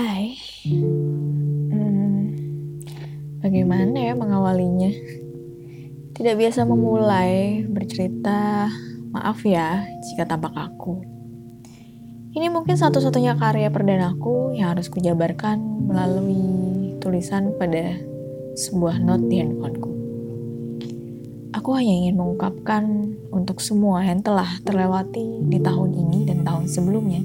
Hai, hmm, bagaimana ya mengawalinya? Tidak biasa memulai bercerita, maaf ya jika tampak aku. Ini mungkin satu-satunya karya perdanaku yang harus kujabarkan melalui tulisan pada sebuah note di handphoneku. Aku hanya ingin mengungkapkan untuk semua yang telah terlewati di tahun ini dan tahun sebelumnya.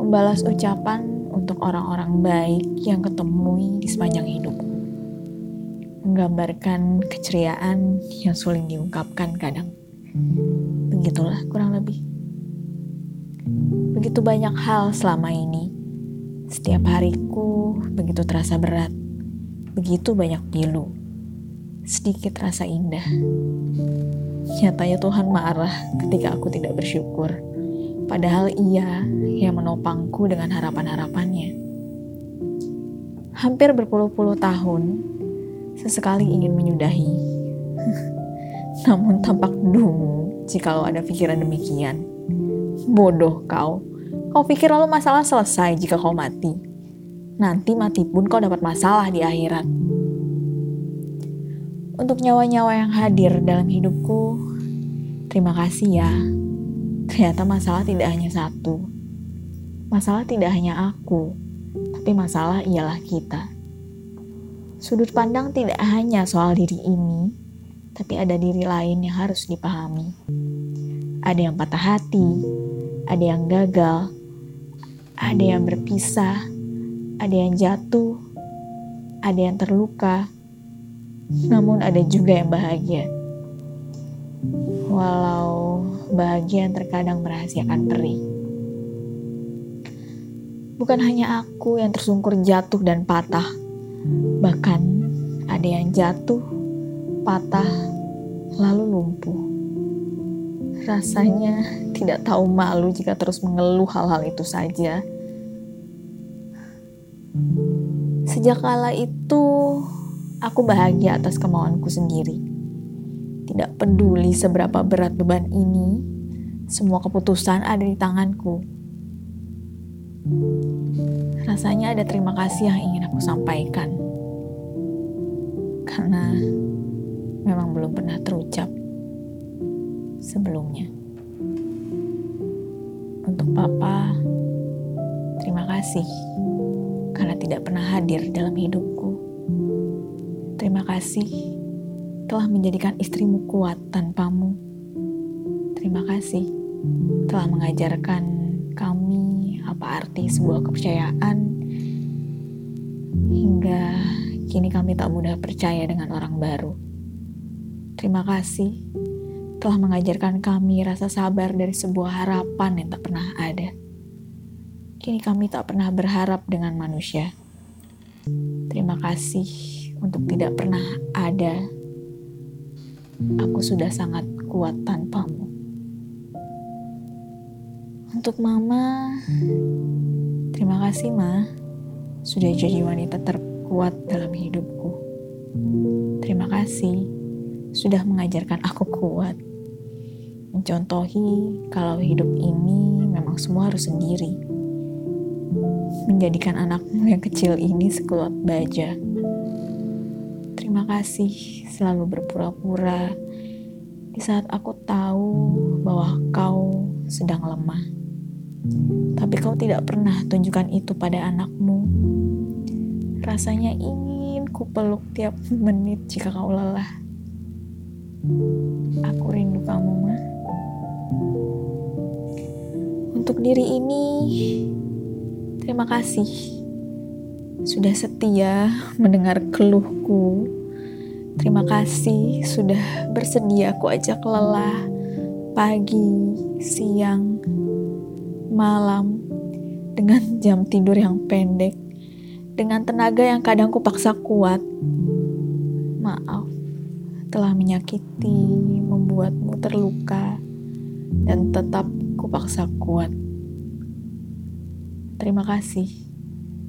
Membalas ucapan untuk orang-orang baik yang ketemui di sepanjang hidupku. Menggambarkan keceriaan yang sulit diungkapkan kadang. Begitulah kurang lebih. Begitu banyak hal selama ini. Setiap hariku begitu terasa berat. Begitu banyak pilu. Sedikit rasa indah. Nyatanya Tuhan marah ketika aku tidak bersyukur Padahal ia yang menopangku dengan harapan-harapannya. Hampir berpuluh-puluh tahun, sesekali ingin menyudahi. Namun tampak dungu jika lo ada pikiran demikian. Bodoh kau. Kau pikir lalu masalah selesai jika kau mati. Nanti mati pun kau dapat masalah di akhirat. Untuk nyawa-nyawa yang hadir dalam hidupku, terima kasih ya Ternyata masalah tidak hanya satu. Masalah tidak hanya aku, tapi masalah ialah kita. Sudut pandang tidak hanya soal diri ini, tapi ada diri lain yang harus dipahami. Ada yang patah hati, ada yang gagal, ada yang berpisah, ada yang jatuh, ada yang terluka, namun ada juga yang bahagia. Walau bahagia yang terkadang merahasiakan perih. Bukan hanya aku yang tersungkur jatuh dan patah, bahkan ada yang jatuh, patah, lalu lumpuh. Rasanya tidak tahu malu jika terus mengeluh hal-hal itu saja. Sejak kala itu, aku bahagia atas kemauanku sendiri tidak peduli seberapa berat beban ini, semua keputusan ada di tanganku. Rasanya ada terima kasih yang ingin aku sampaikan. Karena memang belum pernah terucap sebelumnya. Untuk Papa, terima kasih karena tidak pernah hadir dalam hidupku. Terima kasih telah menjadikan istrimu kuat tanpamu. Terima kasih telah mengajarkan kami apa arti sebuah kepercayaan hingga kini kami tak mudah percaya dengan orang baru. Terima kasih telah mengajarkan kami rasa sabar dari sebuah harapan yang tak pernah ada. Kini kami tak pernah berharap dengan manusia. Terima kasih untuk tidak pernah ada aku sudah sangat kuat tanpamu. Untuk mama, terima kasih ma, sudah jadi wanita terkuat dalam hidupku. Terima kasih sudah mengajarkan aku kuat. Mencontohi kalau hidup ini memang semua harus sendiri. Menjadikan anakmu yang kecil ini sekuat baja Terima kasih selalu berpura-pura di saat aku tahu bahwa kau sedang lemah. Tapi kau tidak pernah tunjukkan itu pada anakmu. Rasanya ingin ku peluk tiap menit jika kau lelah. Aku rindu kamu, Ma. Untuk diri ini, terima kasih sudah setia mendengar keluhku. Terima kasih sudah bersedia aku ajak lelah pagi, siang, malam dengan jam tidur yang pendek, dengan tenaga yang kadang ku paksa kuat. Maaf telah menyakiti, membuatmu terluka, dan tetap kupaksa kuat. Terima kasih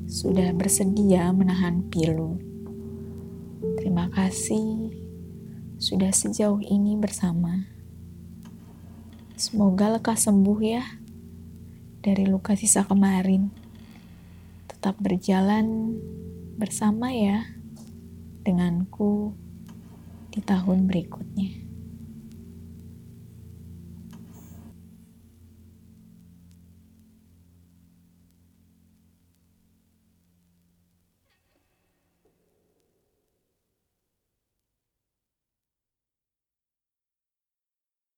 sudah bersedia menahan pilu. Terima kasih sudah sejauh ini bersama. Semoga lekas sembuh ya dari luka sisa kemarin. tetap berjalan bersama ya denganku di tahun berikutnya.